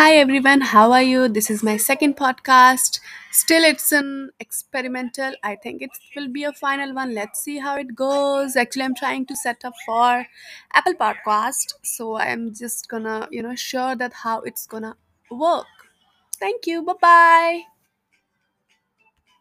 Hi everyone, how are you? This is my second podcast. Still, it's an experimental. I think it will be a final one. Let's see how it goes. Actually, I'm trying to set up for Apple Podcast, so I'm just gonna, you know, sure that how it's gonna work. Thank you. Bye bye.